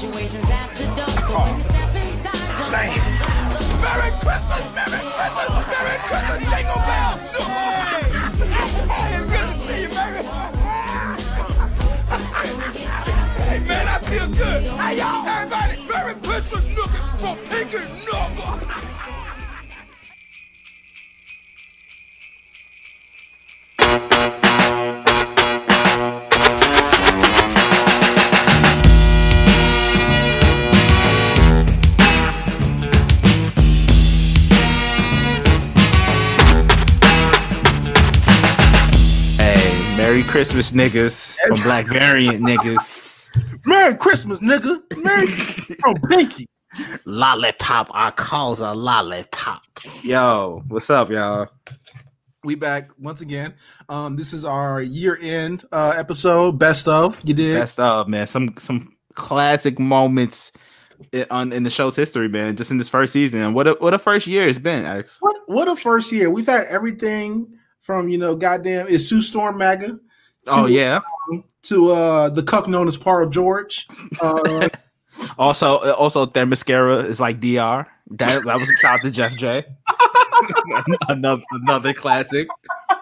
situations at the door. So when you step inside, jump Merry Christmas, Merry Christmas, Merry Christmas, Jingle Bell. Hey, good to see you, baby. Hey, man, I feel good. Hey, y'all, everybody, Merry Christmas, looking for Pinky Number. Christmas, niggas from Black Variant niggas. Merry Christmas, nigga. Merry from Pinky. Lollipop, I calls a lollipop. Yo, what's up, y'all? We back once again. Um, this is our year end uh episode, best of. You did Best of man, some some classic moments i- on in the show's history, man. Just in this first season, what a what a first year it's been, X. what what a first year. We've had everything from you know, goddamn is Sue Storm MAGA Oh yeah. to uh the cuck known as Paul George. Uh Also, also their mascara is like Dr. That that was a shout to Jeff J. another another classic.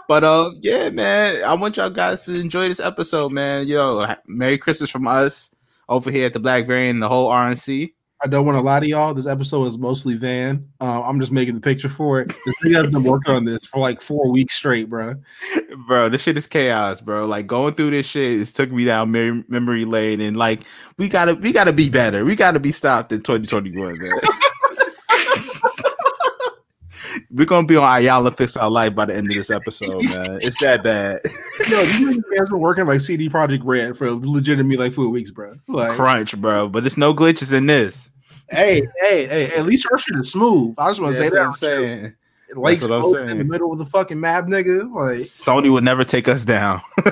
But uh, yeah, man, I want y'all guys to enjoy this episode, man. Yo, ha- Merry Christmas from us over here at the Black Variant and the whole RNC. I don't want to lie to y'all. This episode is mostly Van. Uh, I'm just making the picture for it. This nigga has been working on this for like four weeks straight, bro. Bro, this shit is chaos, bro. Like going through this shit, it's took me down memory, memory lane, and like we gotta we gotta be better. We gotta be stopped in 2021, man. We're gonna be on Iyanla Fix Our Life by the end of this episode, man. It's that bad. Yo, niggas has been working like CD Projekt Red for legitimately like four weeks, bro. Like, Crunch, bro. But there's no glitches in this. hey, hey, hey, at least her shit is smooth. I just want to say That's that. what I'm saying. I'm open in the middle of the fucking map, nigga. Like, Sony would never take us down.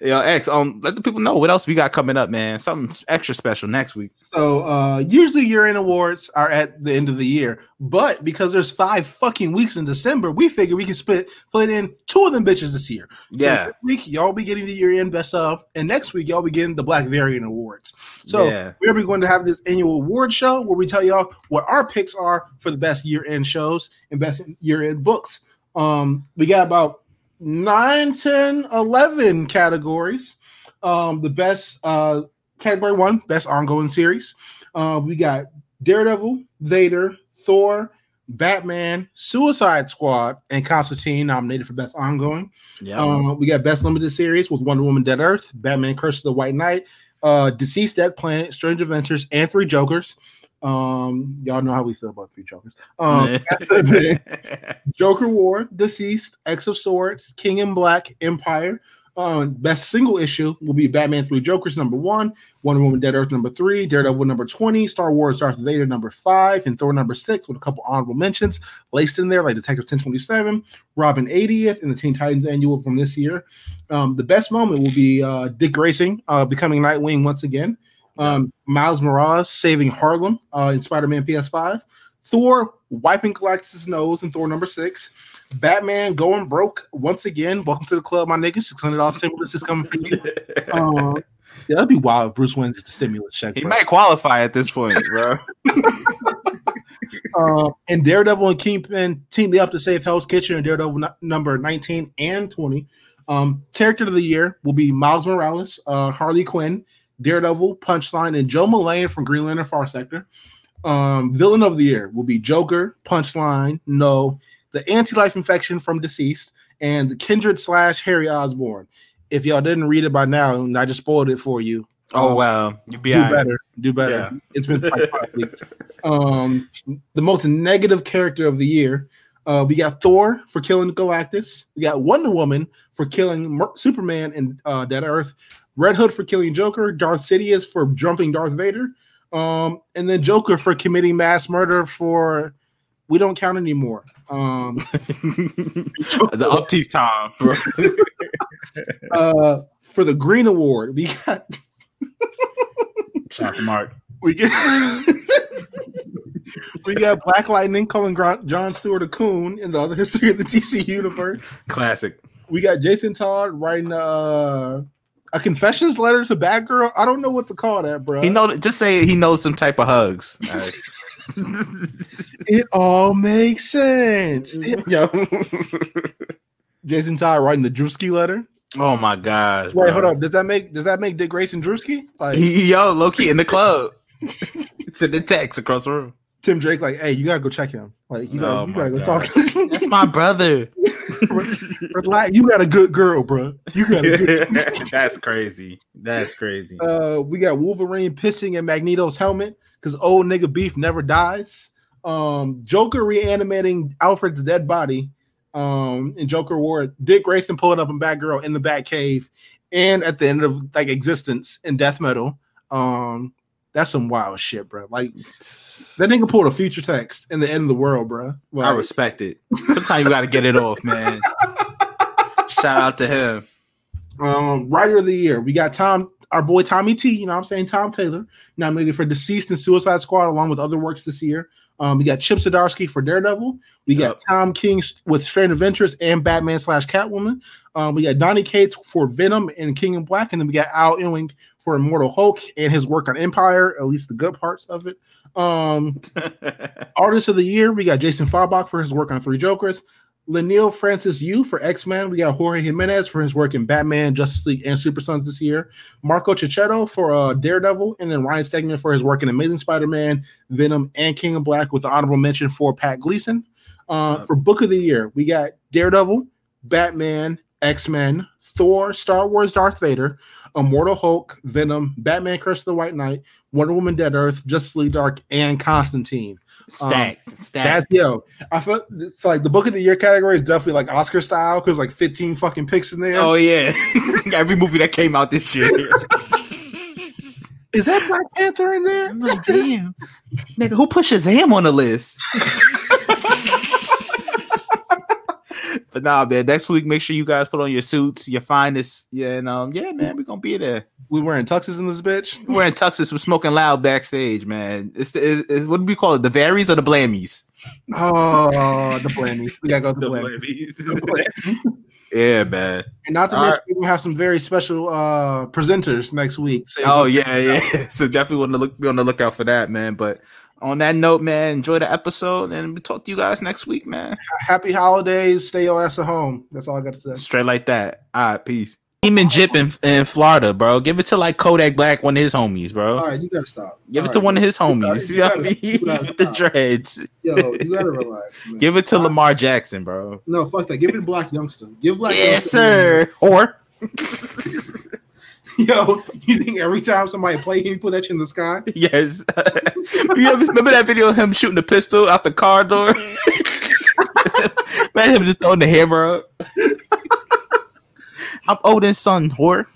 Yo, X, um, let the people know what else we got coming up, man. Something extra special next week. so uh usually year-end awards are at the end of the year, but because there's five fucking weeks in December, we figure we can split split in two of them bitches this year. So Yeah. this week y'all be getting the year-end best of, and next week y'all be getting the Black Variant Awards. So Yeah. we're going to have this annual award show where we tell y'all what our picks are for the best year-end shows and best year-end books. Um, we got about 9, 10, 11 categories. Um, the best uh, category one, best ongoing series. Uh, we got Daredevil, Vader, Thor, Batman, Suicide Squad, and Constantine nominated for best ongoing. Yeah. Uh, we got Best Limited Series with Wonder Woman Dead Earth, Batman Curse of the White Knight, uh, DCeased Dead Planet, Strange Adventures, and Three Jokers. Um, y'all know how we feel about Three Jokers. Um, Joker War, DCeased, X of Swords, King in Black, Empire. Um, best single issue will be Batman Three Jokers number one, Wonder Woman Dead Earth number three, Daredevil number 20, Star Wars Darth Vader number five, and Thor number six with a couple honorable mentions laced in there, like Detective 1027, Robin 80th, and the Teen Titans annual from this year. Um, the best moment will be uh, Dick Grayson uh, becoming Nightwing once again. Um, Miles Morales saving Harlem uh, in Spider-Man PS5. Thor wiping Galactus' nose in Thor number six. Batman going broke once again. Welcome to the club, my niggas. Six hundred dollars stimulus is coming for you. Um, yeah, that'd be wild. If Bruce wins the stimulus check. he bro. might qualify at this point, bro. Um, and Daredevil and Kingpin teamed up to save Hell's Kitchen and Daredevil nu- number 19 and 20. Um, character of the year will be Miles Morales, uh, Harley Quinn, Daredevil, Punchline, and Jo Mullein from Green Lantern Far Sector. Um, villain of the year will be Joker, Punchline, No, the Anti-Life Infection from DCeased, and the Kindred slash Harry Osborn. If y'all didn't read it by now, and I just spoiled it for you. Oh um, wow, you be do right. better. Do better. Yeah. It's been like five weeks. Um, the most negative character of the year. Uh, we got Thor for killing Galactus. We got Wonder Woman for killing Superman and uh, Dead Earth. Red Hood for killing Joker. Darth Sidious for jumping Darth Vader. Um, and then Joker for committing mass murder for we don't count anymore. Um, the upteeth time, bro. uh, for the Green Award, we got Shout to Mark. we get we got Black Lightning calling John Stewart a coon in the other history of the DC universe. Classic. We got Jason Todd writing uh a confessions letter to Batgirl. I don't know what to call that, bro. He know just say he knows some type of hugs. All right. it all makes sense. It- Yo. Jason Todd writing the Drewski letter. oh my gosh. Wait, bro. hold up. Does that make does that make Dick Grayson Drewski? Like He, yo, low key in the club. Send the text across the room. Tim Drake, like, hey, you gotta go check him. Like, you oh gotta, Oh you gotta go God. talk to him. That's my brother. Relax. You got a good girl, bro. You got a good. That's crazy. That's crazy. uh, we got Wolverine pissing in Magneto's helmet because old nigga beef never dies. Um, Joker reanimating Alfred's dead body. Um, in Joker War, Dick Grayson pulling up in Batgirl in the Batcave, and at the end of like existence in Death Metal. Um, that's some wild shit, bro. Like that nigga pulled a future text in the end of the world, bro. I respect it. Sometimes you got to get it off, man. Shout out to him. Um, writer of the year, we got Tom, our boy Tommy T. You know what I'm saying? Tom Taylor, nominated for DCeased and Suicide Squad, along with other works this year. Um, we got Chip Zdarsky for Daredevil. We got Yep. Tom King with Strange Adventures and Batman slash Catwoman. Um, we got Donny Cates for Venom and King in Black, and then we got Al Ewing for Immortal Hulk and his work on Empire, at least the good parts of it. Um, Artist of the Year, we got Jason Fabok for his work on Three Jokers. Leinil Francis Yu for X Men. We got Jorge Jimenez for his work in Batman, Justice League, and Super Sons this year. Marco Checchetto for uh, Daredevil, and then Ryan Stegman for his work in Amazing Spider Man, Venom, and King of Black, with the honorable mention for Pat Gleason. Uh, for Book of the Year, we got Daredevil, Batman, X Men, Thor, Star Wars, Darth Vader, Immortal Hulk, Venom, Batman, Curse of the White Knight, Wonder Woman, Dead Earth, Justice League Dark, and Constantine. Stacked. Um, that's Stacked. yo. I feel it's like the book of the year category is definitely like Oscar style because like 15 fucking picks in there. Oh yeah. Every movie that came out this year. is that Black Panther in there? I'm damn. Nigga, who pushes him on the list? but nah, man. Next week, make sure you guys put on your suits, your finest. Yeah, and um, yeah, man, we're gonna be there. We wearing tuxes in this bitch. We're in tuxes, we're smoking loud backstage, man. It's, it's, it's what do we call it? The Varies or the Blammies? Oh, the blammies. We gotta go to the blammies. yeah, man. And not to All mention, we have some very special uh presenters next week. So Oh yeah, yeah. So definitely want to look be on the lookout for that, man. But on that note, man, enjoy the episode, and we'll talk to you guys next week, man. happy holidays. Stay your ass at home. That's all I got to say. Straight like that. All right, peace. Demon Jip in, in Florida, bro. Give it to like Kodak Black, one of his homies, bro. All right, you gotta stop. Give it All to right. one of his gotta- homies. you You gotta- you gotta the dreads. Yo, you gotta relax, man. Give it to Lamar Jackson, bro. No, fuck that. Give it to Blac Youngsta. Give Black Yes, Youngster- sir. Or Yo, you think every time somebody play him, you put that shit in the sky? yes. you ever remember that video of him shooting the pistol out the car door? Man, him just throwing the hammer up. I'm Odin's son, whore.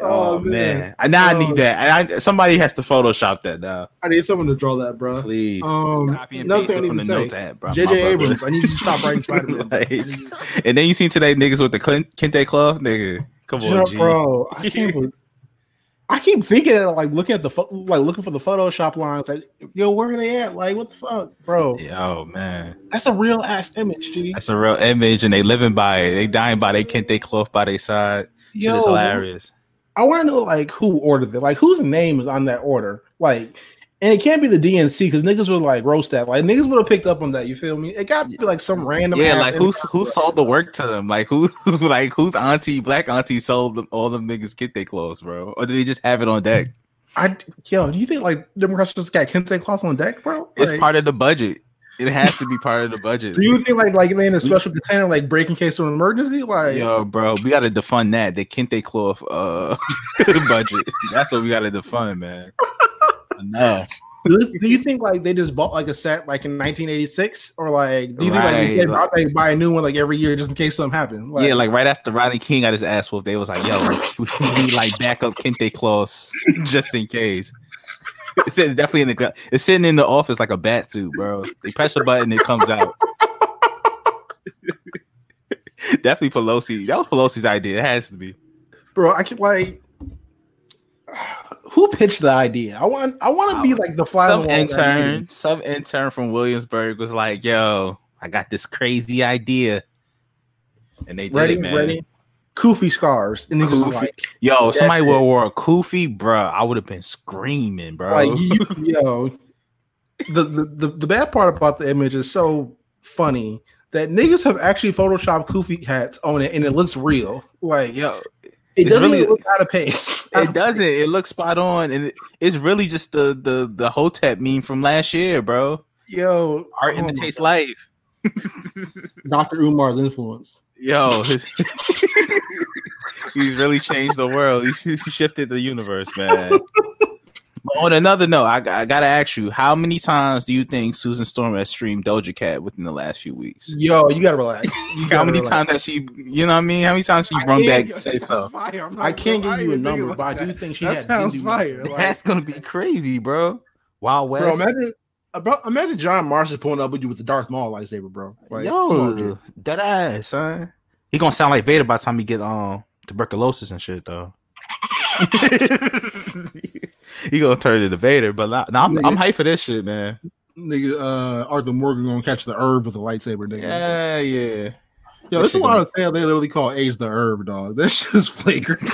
Oh, Oh, man. man, I now I Oh. need that. I, somebody has to Photoshop that now, I need someone to draw that, bro. please. Um, Just copy and paste it from the to notes say, app, bro. My JJ. Abrams, I need you to stop writing Spider Man. Like, and then you seen today niggas with the Clin- Kente cloth, nigga. Come on, G. bro. I can't. I keep thinking of like looking at the pho- like looking for the Photoshop lines. Like, yo, where are they at? Like, what the fuck, bro? Yo, man, That's a real ass image, G. that's a real image, and they living by it. They dying by they Kente cloth by their side. Shit Yo, is hilarious. I want to know like who ordered it, like whose name is on that order, like. And it can't be the DNC because niggas would like roast that. Like niggas would have picked up on that. You feel me? It got to be like some random. Yeah, like who who sold the work to them? Like who like whose auntie, black auntie, sold them all them niggas Kente clothes, bro? Or did they just have it on deck? I yo, do you think like Democrats just got Kente cloths on deck, bro? It's part of the budget. It has to be part of the budget. Do you think like like in a special container, like break in case of an emergency? Like, Yo, bro, we gotta defund that. The Kente cloth uh budget. That's what we gotta defund, man. Enough. do, you- do you think like they just bought like a set like in 1986, or like do you think like Right, they, like- they buy a new one like every year just in case something happened? Like, yeah, like right after Rodney King got his ass whooped, they was like, "Yo, we need like backup kente cloths just in case." It's in- definitely in the it's sitting in the office like a bat suit, bro. They press a button, it comes out. definitely Pelosi. That was Pelosi's idea. It has to be. bro, I can like. Who pitched the idea? I want I want to be like the fly. Some the wall of that meeting. intern, some intern from Williamsburg was like, "Yo, I got this crazy idea. and they did Ready, it, man. ready. Kufi scars. And niggas was like, Yo, somebody it. would have wore a Kufi, bro. I would have been screaming, bro. like you, yo. The, the the the bad part about the image is so funny that niggas have actually photoshopped Kufi hats on it and it looks real. Like yo, it doesn't really- look out of pace. it doesn't. It looks spot on, and it, it's really just the the the Hotep meme from last year, bro. Yo, Art oh imitates life. Dr. Umar's influence. Yo, his, he's really changed the world. He, he shifted the universe, man. But on another note, I, I gotta ask you, how many times do you think Susan Storm has streamed Doja Cat within the last few weeks? Yo, you gotta relax. You How gotta many relax. times has she, you know what I mean? How many times she I run back that say so? I'm not I can't give you a number, about but I do that. think she that had sounds fire. Like, That's gonna be crazy, bro. Wild West. Bro, imagine about imagine John Marston pulling up with you with the Darth Maul lightsaber, bro. Like, come on, Yo, G. dead ass, son. He gonna sound like Vader by the time he get um tuberculosis and shit, though. he gonna turn into Vader, but now I'm, I'm hyped for this shit, man. nigga, uh, Arthur Morgan gonna catch the Irv with a lightsaber, nigga. Yeah, yeah. Yo, That it's a shit lot of tale. They literally call Ace the Irv, dog. That shit is flagrant.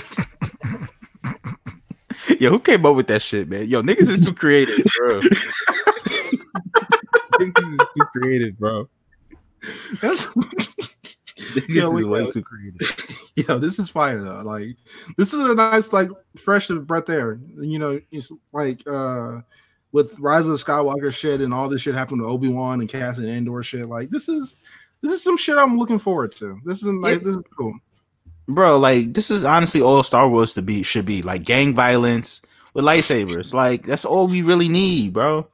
Yo, who came up with that shit, man? Yo, niggas is too creative, bro. niggas is too creative, bro. That's Niggas Yo, is way too creative. yo, this is fire though. Like, this is a nice, like, fresh of breath air. You know, it's like uh with Rise of the Skywalker shit and all this shit happened to Obi Wan and Cassian Andor shit. Like, this is this is some shit I'm looking forward to. This is like Yeah. this is cool. bro like this is honestly all star wars to be should be like gang violence with lightsabers like that's all we really need bro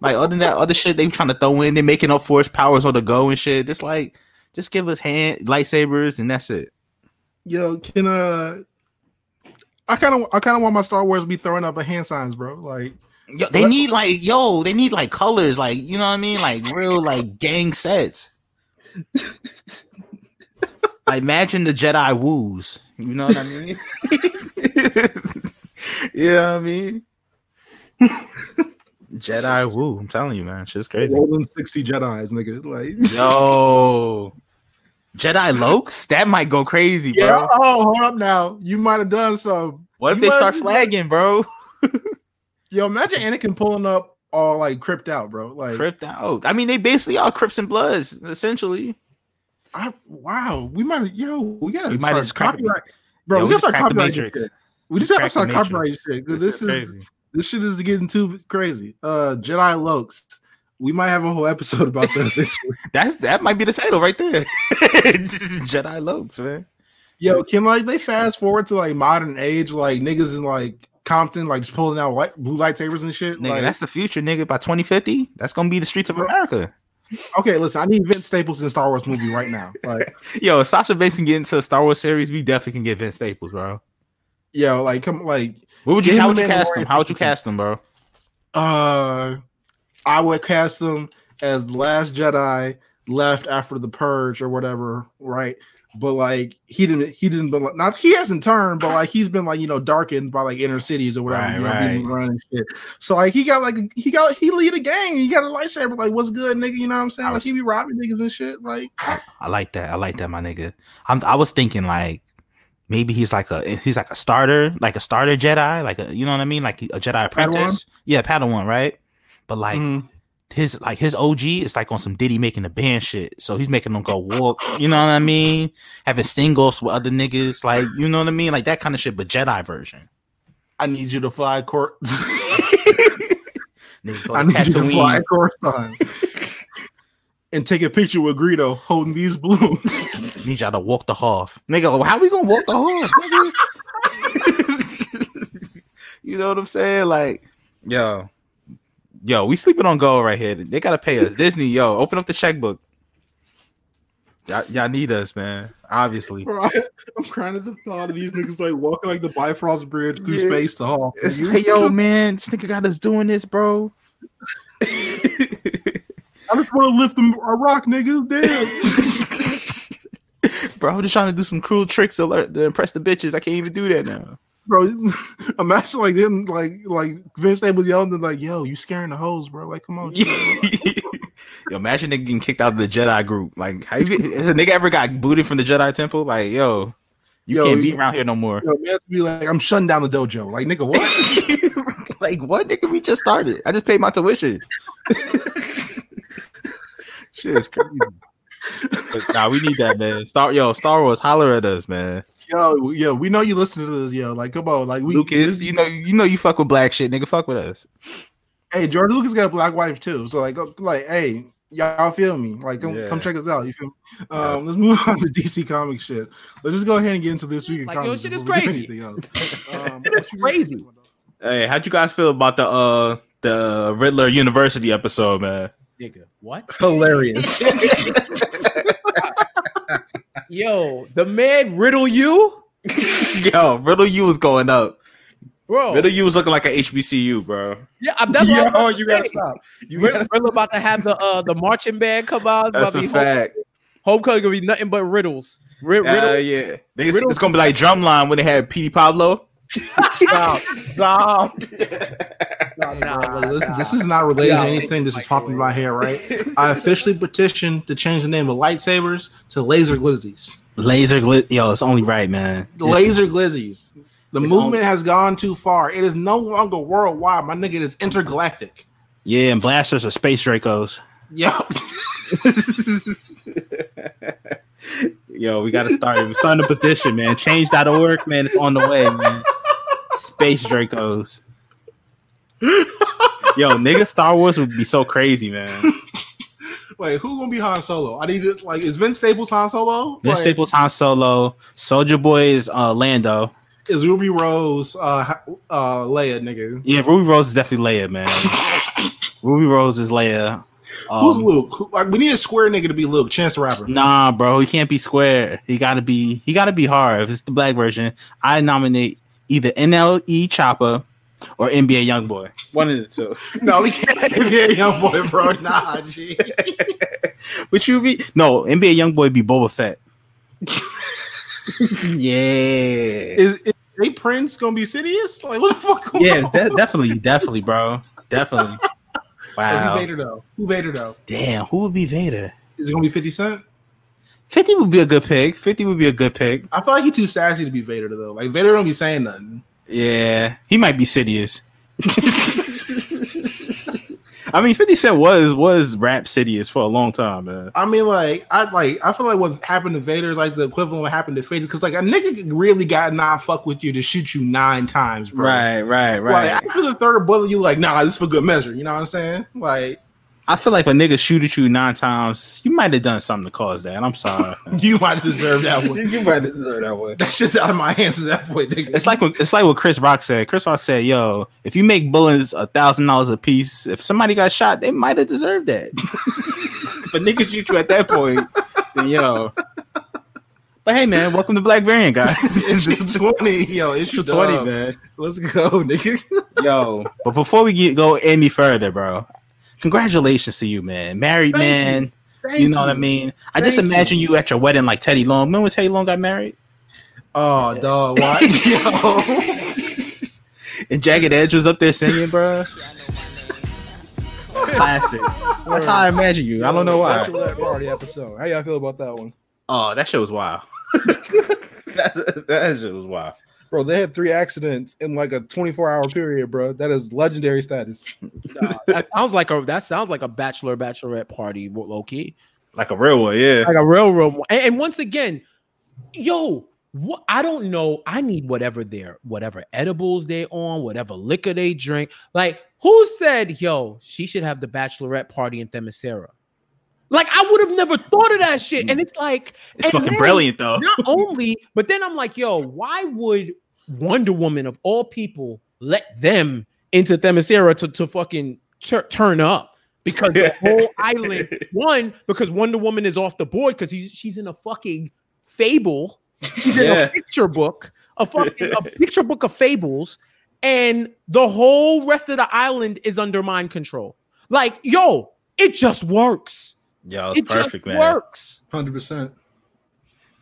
like other than that other shit they trying to throw in they're making up force powers on the go and shit It's like just give us hand lightsabers and that's it. Yo, can uh I kind of I kind of want my Star Wars to be throwing up a hand signs, bro. Like, yo, they need like yo they need like colors like you know what i mean? Like real like gang sets. I imagine the jedi woos you know what i mean? You know what i mean? Jedi woo i'm telling you man shit's crazy. Rolling sixty Jedi's, nigga. Like, Yo, Jedi Lokes, that might go crazy, bro. yeah. Oh, hold up now. You might have done some. what if you they start flagging, bro? Yo, imagine Anakin pulling up all like crypt out, bro. Like, Crypt out. I mean, they basically are Crips and Bloods, essentially. I, wow, we might. Yo, we gotta. We might start just copyright, bro. Yo, we, we gotta start just cracked the copyrighting Matrix. shit. We just gotta start Matrix. copyrighting shit because This this is crazy. this shit is getting too crazy. Uh, Jedi Lokes. We might have a whole episode about that. That's that might be the title right there. Jedi Lokes, man. Yo, can like they fast forward to like modern age, like niggas in like Compton, like just pulling out light, blue lightsabers and shit. Nigga, like, that's the future, nigga. By 2050, that's gonna be the streets of America. okay. Listen, I need Vince Staples in Star Wars movie right now. Like, Yo, if Sasha Banks can get into a Star Wars series, we definitely can get Vince Staples, bro. yo, like come like What would you how would you cast him? How would you cast him, bro? uh I would cast him as the last Jedi left after the purge or whatever, right? But like he didn't he didn't but not he hasn't turned, but like he's been like you know darkened by like inner cities or whatever. Right, you know, right. shit. So like he got like he got he lead a gang, he got a lightsaber, like what's good, nigga? You know what I'm saying? I Like he be robbing niggas and shit. Like I like that. I like that, my nigga. I'm, I was thinking like maybe he's like a he's like a starter, like a starter Jedi, like a you know what I mean, like a Jedi apprentice. Yeah, Padawan, right? But like mhm. his like his OG is like on some Diddy making the band shit. So he's making them go walk. You know what I mean? Having sting offs with other niggas, like you know what I mean, like that kind of shit. But Jedi version. I need you to fly court. I need you to fly Tatooine. Coruscant. and take a picture with Greedo holding these balloons. Need y'all to walk the half. Nigga, how we gonna walk the half? you know what I'm saying? Like, yo, yo, we sleeping on gold right here. They gotta pay us. Disney, yo, open up the checkbook. Y'all, y'all need us, man. Obviously. Bro, I, am crying at the thought of these niggas like walking like the Bifrost Bridge through Yeah. space to Hall. It's like, yo, man, this nigga got us doing this, bro. I just want to lift them a rock, nigga. Damn, bro, I'm just trying to do some cruel tricks to, lear- to impress the bitches. I can't even do that now. Bro. Imagine like them, like like Vince Staples yelling and like, "Yo, you scaring the hoes, bro? Like, come on." chill." Yo, imagine nigga getting kicked out of the Jedi group. Like, how you, has a nigga ever got booted from the Jedi temple? Like, yo, you Yo, can't be around here no more. Yo, man, to be like, I'm shutting down the dojo. Like, nigga, what? like, what nigga? We just started. I just paid my tuition. Shit is crazy. But nah, we need that, man. Star, yo, Star Wars, holler at us, man. Yo, yo, we know you listen to this, yo. Like, come on, like, we. Lucas, you know, you know, you fuck with black shit, nigga. Fuck with us. Hey, George Lucas got a black wife too. So like, like, hey, y'all feel me? Like, come, Yeah. come check us out. You feel me? Um, let's move on to DC comic shit. Let's just go ahead and get into this week. in Like, yo, comics shit is before we do crazy. anything else. Um, Shit is crazy. Hey, how'd you guys feel about the uh the Riddler University episode, man? Nigga, what? Hilarious. Yo, the man riddle you, Yo, Riddle you was going up. bro. Riddle you was looking like an HBCU, bro. yeah, I'm- that's what yo, to you gotta stop. You Riddle, gotta, Riddle about to have the uh the marching band come out. That's a to be home- fact. Homecoming gonna be nothing but riddles. Ri- Uh, riddle, yeah, They- it's, it's gonna be like Drumline when they had Petey Pablo. Stop. Stop. Nah, Nah, look, listen, this is not related Yeah. to anything. This is popping in my hair, right? I officially petitioned to change the name of lightsabers to laser glizzies. Laser glit. Yo, it's only right, man. Laser glizzies. The It's movement has gone too far. It is no longer worldwide. My nigga it is intergalactic. Yeah, and blasters are space Dracos. Yo, Yo, we gotta start. We're starting a petition, man. Change.org, man. It's on the way, man. Space Dracos. Yo, nigga, Star Wars would be so crazy, man. wait, who gonna be Han Solo? I need to like. Is Vince Staples Han Solo? Vince Like, Staples, Han Solo, Soulja Boy is uh, Lando. is Ruby Rose uh uh Leia, nigga. Yeah, Ruby Rose is definitely Leia, man. Ruby Rose is Leia. Who's Um, Luke? Who, like, we need a square nigga to be Luke. Chance the Rapper. Nah, bro, he can't be square. He gotta be. He gotta be hard. If it's the black version, I nominate either NLE Chopper or NBA YoungBoy. One of the two. No, we can't be a young boy, bro. Nah, G. Would you be? No, NBA YoungBoy be Boba Fett. yeah. Is, is J. Prince gonna be Sidious? Like, what the fuck? Yes, on? de- definitely, definitely, bro. Definitely. Wow. Who Vader though? Who Vader though? Damn, who would be Vader? Is it gonna be Fifty Cent? 50 would be a good pick. 50 would be a good pick. I feel like he's too sassy to be Vader though. Like Vader don't be saying nothing. Yeah, he might be Sidious. I mean, 50 Cent was was rap Sidious for a long time, man. I mean, like I like I feel like what happened to Vader is like the equivalent of what happened to Vader because like a nigga really got not fuck with you to shoot you nine times, bro. Right, right, Like after the third bullet, you like, nah, this is for good measure. You know what I'm saying? Like I feel like a nigga shoot at you nine times, you might have done something to cause that. I'm sorry. you might deserve that one. you might deserve that one. That's just out of my hands at that point, nigga. It's like what it's like what Chris Rock said. Chris Rock said, "Yo, if you make bullets a thousand dollars a piece, if somebody got shot, they might have deserved that." but niggas shoot you at that point, then yo. But hey, man, welcome to Black Variant, guys. It's 20, yo, issue Issue 20, man. Let's go, nigga. Yo, but before we get go any further, bro, congratulations to you, man. Married Thank man. Thank You know what I mean? I just imagine you. at your wedding like Teddy Long. Remember when Teddy Long got married? Oh, dog, why? yo. And Jagged Edge was up there singing, bro. Classic. That's how I imagine you. I don't know why. Bachelorette party episode. How y'all feel about that one? Oh, that shit was wild. that, that shit was wild. Bro, they had three accidents in like a 24 hour period, bro. That is legendary status. Nah, that sounds like a that sounds like a bachelor bachelorette party, low key. Like a real one, yeah. like a railroad. one. And, and once again, yo, what I don't know. I need whatever they're whatever edibles they on, whatever liquor they drink. Like, who said, yo, she should have the bachelorette party in Themyscira? Like, I would have never thought of that shit. And it's like, It's fucking then- brilliant though. Not only, but then I'm like, yo, why would Wonder Woman of all people let them into Themyscira to, to fucking tur- turn up? Because the whole island, one, because Wonder Woman is off the board because he's she's in a fucking fable. She's in a picture book, a fucking a picture book of fables, and the whole rest of the island is under mind control. Like, yo, it just works. Yeah, it's It perfect, just man. works. 100%.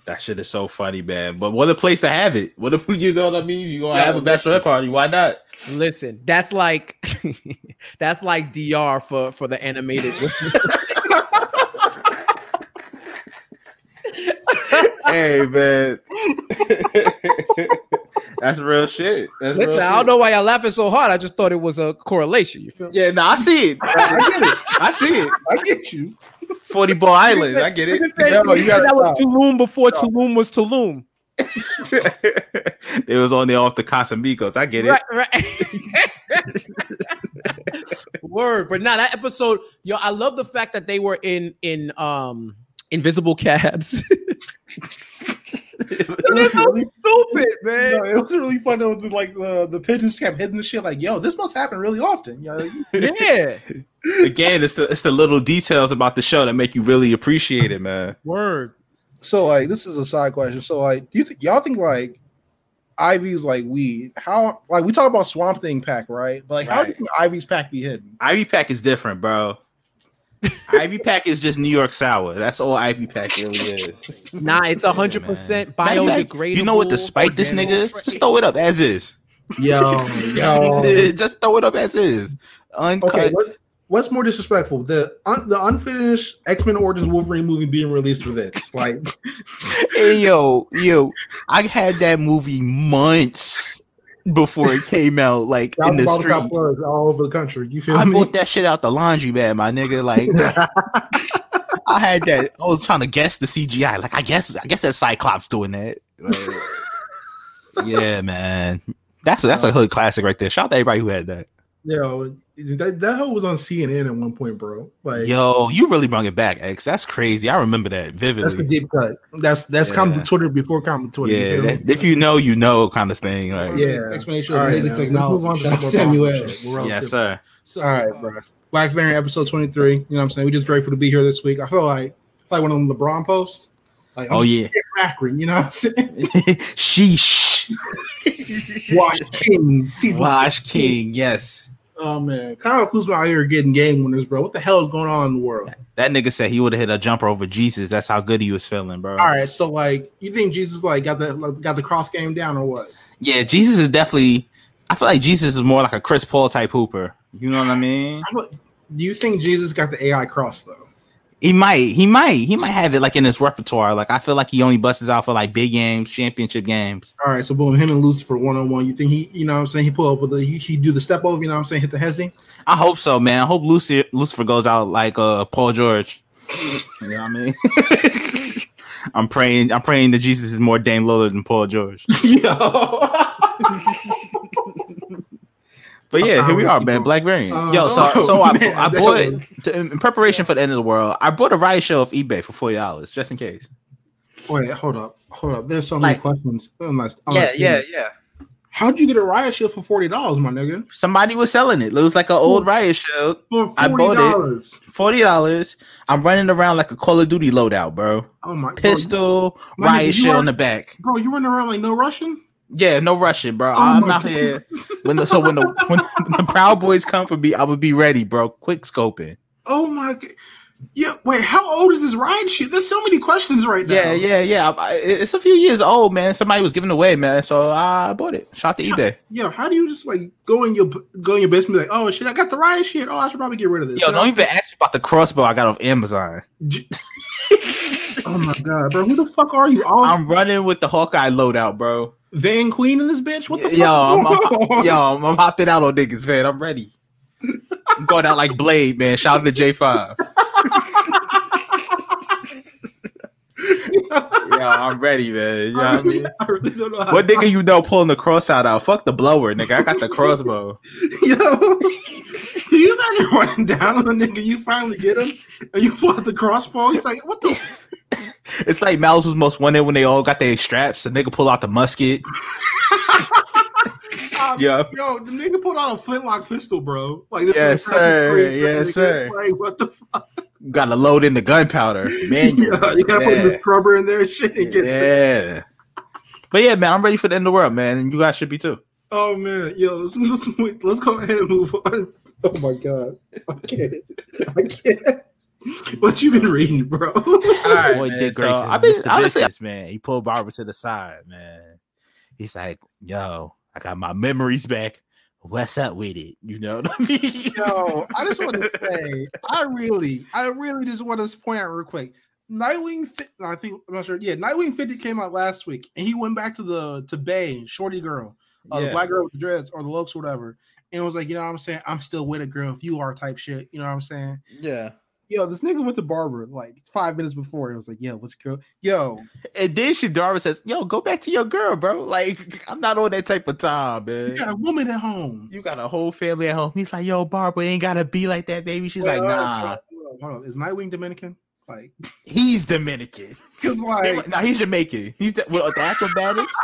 That shit is so funny, man. But what a place to have it. What if you know what I mean? You gonna yeah, have a bachelorette party? Why not? Listen, that's like that's like DR for for the animated. hey man, that's real shit. That's Listen, real I don't shit. know why y'all laughing so hard. I just thought it was a correlation. You feel? Yeah, no, I see it. I get it. I see it. I get you. Forty Ball Island. I get it. Yo, you that was. Tulum before Tulum was Tulum. it was on there off the Casamigos. I get it. Right, right. Word, but now that episode, yo, I love the fact that they were in in um invisible cabs. It was really, Stupid, man. no, it was really fun though. Like the the pigeons kept hitting the shit. Like, yo, this must happen really often. Yo, Yeah, Again, it's the it's the little details about the show that make you really appreciate it, man. word. So like this is a side question. So like do you think y'all think like Ivy's like weed? How like we talk about Swamp Thing pack, right? But like how do Right. you think Ivy's pack be hidden? Ivy Pack is different, bro. Ivy Pack is just New York sour. That's all Ivy Pack really is. Nah, it's hundred percent Matter of biodegradable. You know what? Despite this nigga, just throw it up as is. Yo, yo. just throw it up as is. Uncut. Okay, what, what's more disrespectful? The un, the unfinished X Men Origins Wolverine movie being released for this? Like, Hey yo, yo, I had that movie months before it came out, like in the street. all over the country. You feel I me? bought that shit out the laundry man, my nigga. Like I had that. I was trying to guess the CGI. Like I guess, I guess that Cyclops doing that. Like, yeah, man. That's a, that's a hood classic right there. Shout out to everybody who had that. Yo, that that hoe was on CNN at one point, bro. Like, Yo, you really brought it back, X. That's crazy. I remember that vividly. that's the vividly. deep cut. That's that's Yeah. common Twitter before common Twitter. Yeah, you that, if you know, you know, kind of thing. Like, yeah. Explanation All of right, related now, technology. move on to Shout some out more Samuel. positive yes, relative. sir. So, all right, bro. Black Variant episode 23. You know what I'm saying? We just grateful to be here this week. I feel like I feel like one of them LeBron posts. Like, I'm Oh yeah. Akron, you know what I'm saying? Sheesh. Wash King. Season Wash 16. King. Yes. Oh man. Kyle Kuzma out here getting game winners, bro. What the hell is going on in the world? That nigga said he would have hit a jumper over Jesus. That's how good he was feeling, bro. All right, so like you think Jesus like got the like, got the cross game down or what? Yeah, Jesus is definitely. I feel like Jesus is more like a Chris Paul type hooper. You know what I mean? I Do you think Jesus got the AI cross though? He might. He might. He might have it like in his repertoire. Like I feel like he only busts out for like big games, championship games. All right, so boom, him and Lucifer one on one. You think he, you know what I'm saying, he pull up with the he, he do the step over, you know what I'm saying, hit the hezzy? I hope so, man. I hope Lucifer, Lucifer goes out like uh Paul George. you know what I mean? I'm praying. I'm praying that Jesus is more Dame Lillard than Paul George. Yo. But yeah, here we are, man. going. Black variant. Uh, Yo, so oh, so I, man, I bought was- to, in preparation for the end of the world. I bought a riot show off eBay for forty dollars, just in case. Wait, hold up, hold up. There's so many Like- questions. Unless, Yeah, unless- yeah, yeah. How'd you get a riot shield for forty dollars, my nigga? Somebody was selling it. It was like an old riot shield. For I bought it. Forty dollars. I'm running around like a Call of Duty loadout, bro. Oh my Pistol, My nigga, riot you shit are- on the back. bro, you running around like no Russian? Yeah, no rushing, bro. Oh I'm out God. here. When the, so when the when the Proud Boys come for me, I would be ready, bro. Quick scoping. Oh my god. Yeah, wait, how old is this riot shit? There's so many questions right now. Yeah, yeah, yeah. I- It's a few years old, man. Somebody was giving away, man. So I bought it. Shot to eBay. Yo, how do you just like go in your go in your basement and be like, oh shit, I got the riot shit. Oh, I should probably get rid of this. Yo, don't even ask about the crossbow I got off Amazon. Oh my god, bro, who the fuck are you? All I'm running with the Hawkeye loadout, bro. Van Queen in this bitch? What the fuck? Yo, I'm, going? I'm, yo, I'm, I'm hopping out on niggas, man. I'm ready. I'm going out like Blade, man. Shout out to J5. Yo, I'm ready, man. You know what I mean? I really don't know What nigga you know pulling the cross out out? Fuck the blower, nigga. I got the crossbow. Yo, you imagine running down on a nigga? You finally get him, and you pull out the crossbow. He's like, "What the?" It's like Malice was most wanted when they all got their straps. The nigga pull out the musket. Um, yeah. Yo, the nigga pulled out a flintlock pistol, bro. Like this Yes, sir. Yes, sir. Like what the fuck? Got to load in the gunpowder. Manual. Yeah, you gotta put the scrubber in there and shit and get. Yeah. But yeah, man, I'm ready for the end of the world, man, and you guys should be too. Oh man, yo, let's, let's, let's go ahead and move on. Oh my god, I can't. I can't. What you been reading, bro? right, Boy, man, Dick so Grayson. I've been- Mr. honestly, Vicious, man. He pulled Barbara to the side, man. He's like, yo, I got my memories back. What's up with it? You know what I mean? Yo, I just want to say, I really, I really just want to point out real quick. Nightwing. Fi- I think I'm not sure. Yeah, Nightwing 50 came out last week, and he went back to the to Bay, Shorty girl, uh, the black girl with the dreads or the looks, whatever, and was like, you know what I'm saying? I'm still with a girl if you are type shit. You know what I'm saying? Yeah. Yo, this nigga went to barber like five minutes before. It was like, yo, what's girl? Yo, And then she Shadara says, "Yo, go back to your girl, bro. Like, I'm not on that type of time, man. you got a woman at home. You got a whole family at home." He's like, "Yo, Barbara ain't gotta be like that, baby." She's like, Hold on, "Nah, hold on, hold on. Is Nightwing Dominican? Like, he's Dominican. cause like, nah, he's Jamaican. He's de- well, the acrobatics.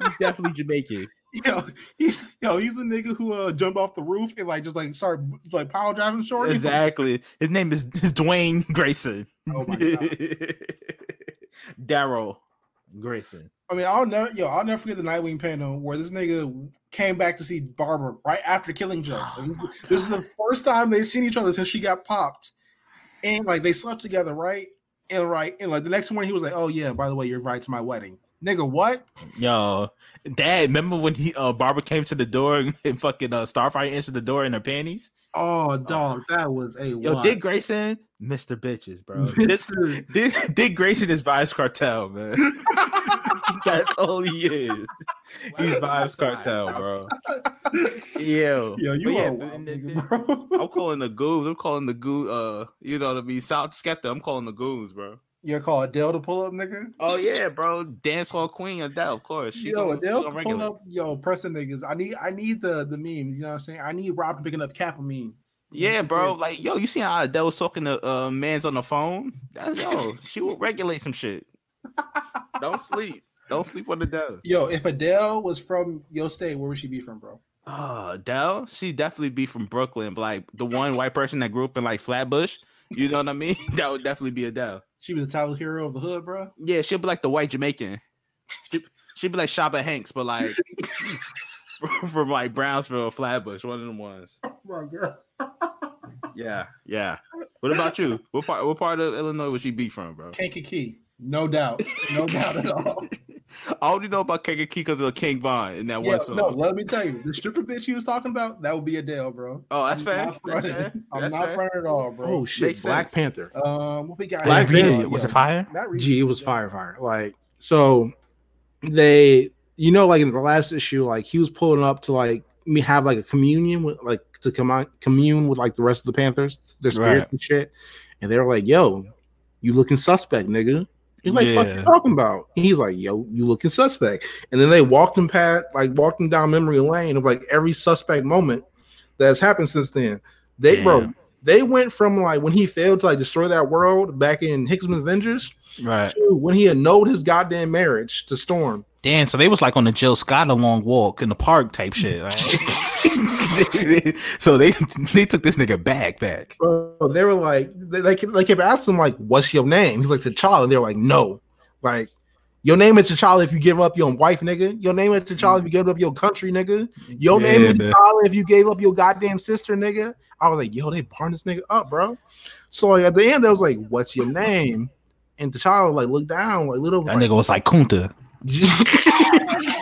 he's definitely Jamaican. Yo, he's yo, he's a nigga who uh jumped off the roof and like just like start like power driving shorty. Exactly. His name is, is Dwayne Grayson. Oh my God. Daryl Grayson. I mean, I'll never, yo, I'll never forget the Nightwing panel where this nigga came back to see Barbara right after killing Joe. Like, this, this is the first time they've seen each other since she got popped, and like they slept together, right? And right, and like the next morning he was like, "Oh yeah, by the way, you're invited to my wedding." Nigga, what? Yo, Dad, remember when he uh Barbara came to the door and, and fucking uh, Starfire answered the door in her panties? Oh, dog, that was a Yo. Dick Grayson, Mr. Bitches, bro. This, Mr. Dick, Dick Grayson is Vybz Kartel, man. That's all he is. He's Vybz Kartel, bro. Yo, Yo, you But yeah, are a wild nigga, bro. I'm calling the goons. I'm calling the goons. Uh, you know what I mean? South Skepta. I'm calling the goons, bro. You call Adele to pull up, nigga? Oh yeah, bro. Dance hall queen Adele, of course. She yo, Adele gonna pull regulate. up, yo, pressing niggas. I need, I need the the memes. You know what I'm saying? I need Rob picking up Kappa meme. Yeah, bro. Like, yo, you see how Adele was talking to uh man's on the phone? That's, yo, she will regulate some shit. Don't sleep. Don't sleep on Adele. Yo, if Adele was from your state, where would she be from, bro? Oh, Adele, she definitely be from Brooklyn, but like the one white person that grew up in like Flatbush. You know what I mean? That would definitely be Adele. She was the title hero of the hood, bro. Yeah, she'll be like the white Jamaican. She, she'd be like Shabba Ranks, but like from, from like Brownsville, Flatbush, one of them ones. Bro, girl. Yeah, yeah. What about you? What part? What part of Illinois would she be from, bro? Kankakee. No doubt. No doubt at all. I only know about Kankakee because of King Von in that Yeah, one song. no, let me tell you, the stripper bitch you was talking about, that would be Adele, bro. oh, that's I'm fair. Not That's fair. I'm That's not fair. fronting at all, bro. Oh shit, Makes Black sense. Panther. Um, what we got? Black here? Panther, was yeah, it fire? Not really. Gee, it was fire, fire. Like so, they, you know, like in the last issue, like he was pulling up to like me have like a communion with like to come on commune with like the rest of the Panthers, their spirits Right. and shit, and they were like, "Yo, you looking suspect, nigga." He's like, "Fuck, you talking about?" And he's like, "Yo, you looking suspect." And then they walked him past, like walked him down memory lane of like every suspect moment that has happened since then. They, bro, they went from like when he failed to like destroy that world back in Hickman Avengers Right. to when he annulled his goddamn marriage to Storm. Damn. So they was like on the Jill Scott a long walk in the park type shit. right? so they they took this nigga back back. Bro, they were like, they, they, kept- they kept asking him like, "What's your name?" He's like, "T'Challa." And they were like, "No, like." Your name is T'Challa if you give up your wife, nigga. Your name is T'Challa if you give up your country, nigga. Your name is. T'Challa if you gave up your goddamn sister, nigga. I was like, yo, they barring this nigga up, bro. So like, at the end, they was like, "What's your name?" And T'Challa like looked down, like little. That nigga was like Kunta.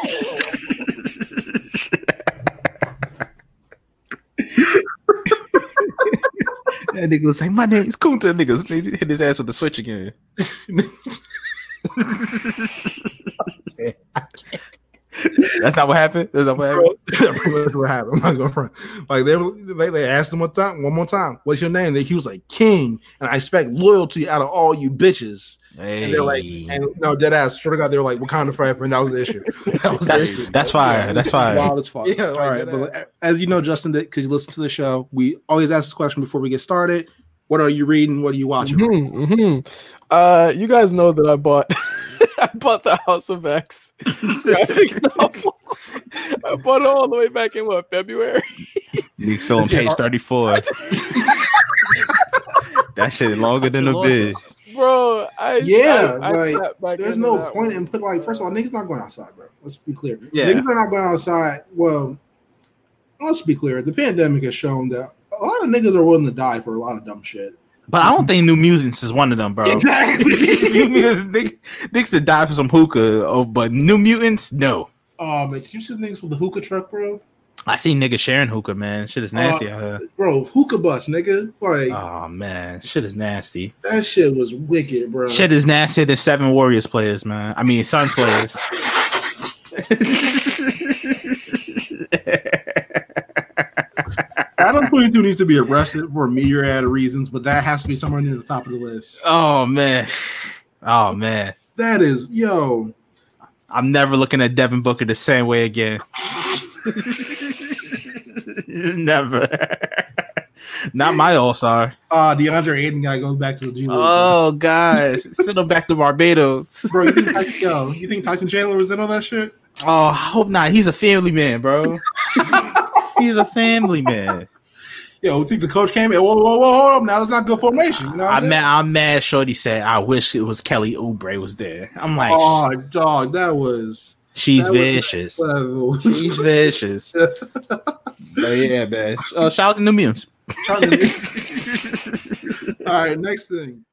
That nigga was like, my name is Kunta. Niggas hit his ass with the switch again. That's not what happened. That's not what happened. That's what happened. I'm not gonna. Like they, they they asked him one time, one more time, "What's your name?" He was like King, and I expect loyalty out of all you bitches. And they're like, and no, dead ass. Sure to God, they were like Wakanda forever, and that was the issue. That was the That's, issue. that's fire. That's fire. Wild as fuck. Yeah, All like right, that. but like, as you know, Justin, because you listen to the show, we always ask this question before we get started. What are you reading? What are you watching? Mhm, mhm. Uh, you guys know that I bought I bought the House of X graphic novel. I bought it all the way back in what February. Nigga still on page 34. that shit longer than a bitch. Bro, I Yeah, I, I like, sat There's no point point one. in put like first of all, niggas not going outside, bro. Let's be clear. Yeah. Niggas are not going outside. Well, let's be clear. The pandemic has shown that a lot of niggas are willing to die for a lot of dumb shit. But I don't think New Mutants is one of them, bro. Exactly. Niggas niggas to die for some hookah, oh, but New Mutants, no. Oh man, did you see the niggas with the hookah truck, bro? I see niggas sharing hookah, man. Shit is nasty Uh, out here. bro, hookah bus, nigga. Like Oh man, shit is nasty. that shit was wicked, bro. Shit is nastier than seven Warriors players, man. I mean Suns players. Adam 22 needs to be arrested for a myriad of reasons, but that has to be somewhere near the top of the list. oh man. Oh man. That is, yo, I'm never looking at Devin Booker the same way again. never. Not my all star. uh DeAndre Ayton guy goes back to the G League. Oh, guys, send him back to Barbados. bro, you think, Tyson- yo, you think Tyson Chandler was in on that shit? Oh, I hope not. He's a family man, bro. He's a family man. Yo, think the coach came in? Whoa, whoa, whoa, hold up! Now that's not good formation. You know I'm mad. I'm mad. Shorty said, "I wish it was Kelly Oubre was there." I'm like, Oh, dog, that was she's vicious. She's vicious. but yeah, man. Uh, shout out to New Mutants. All right, next thing.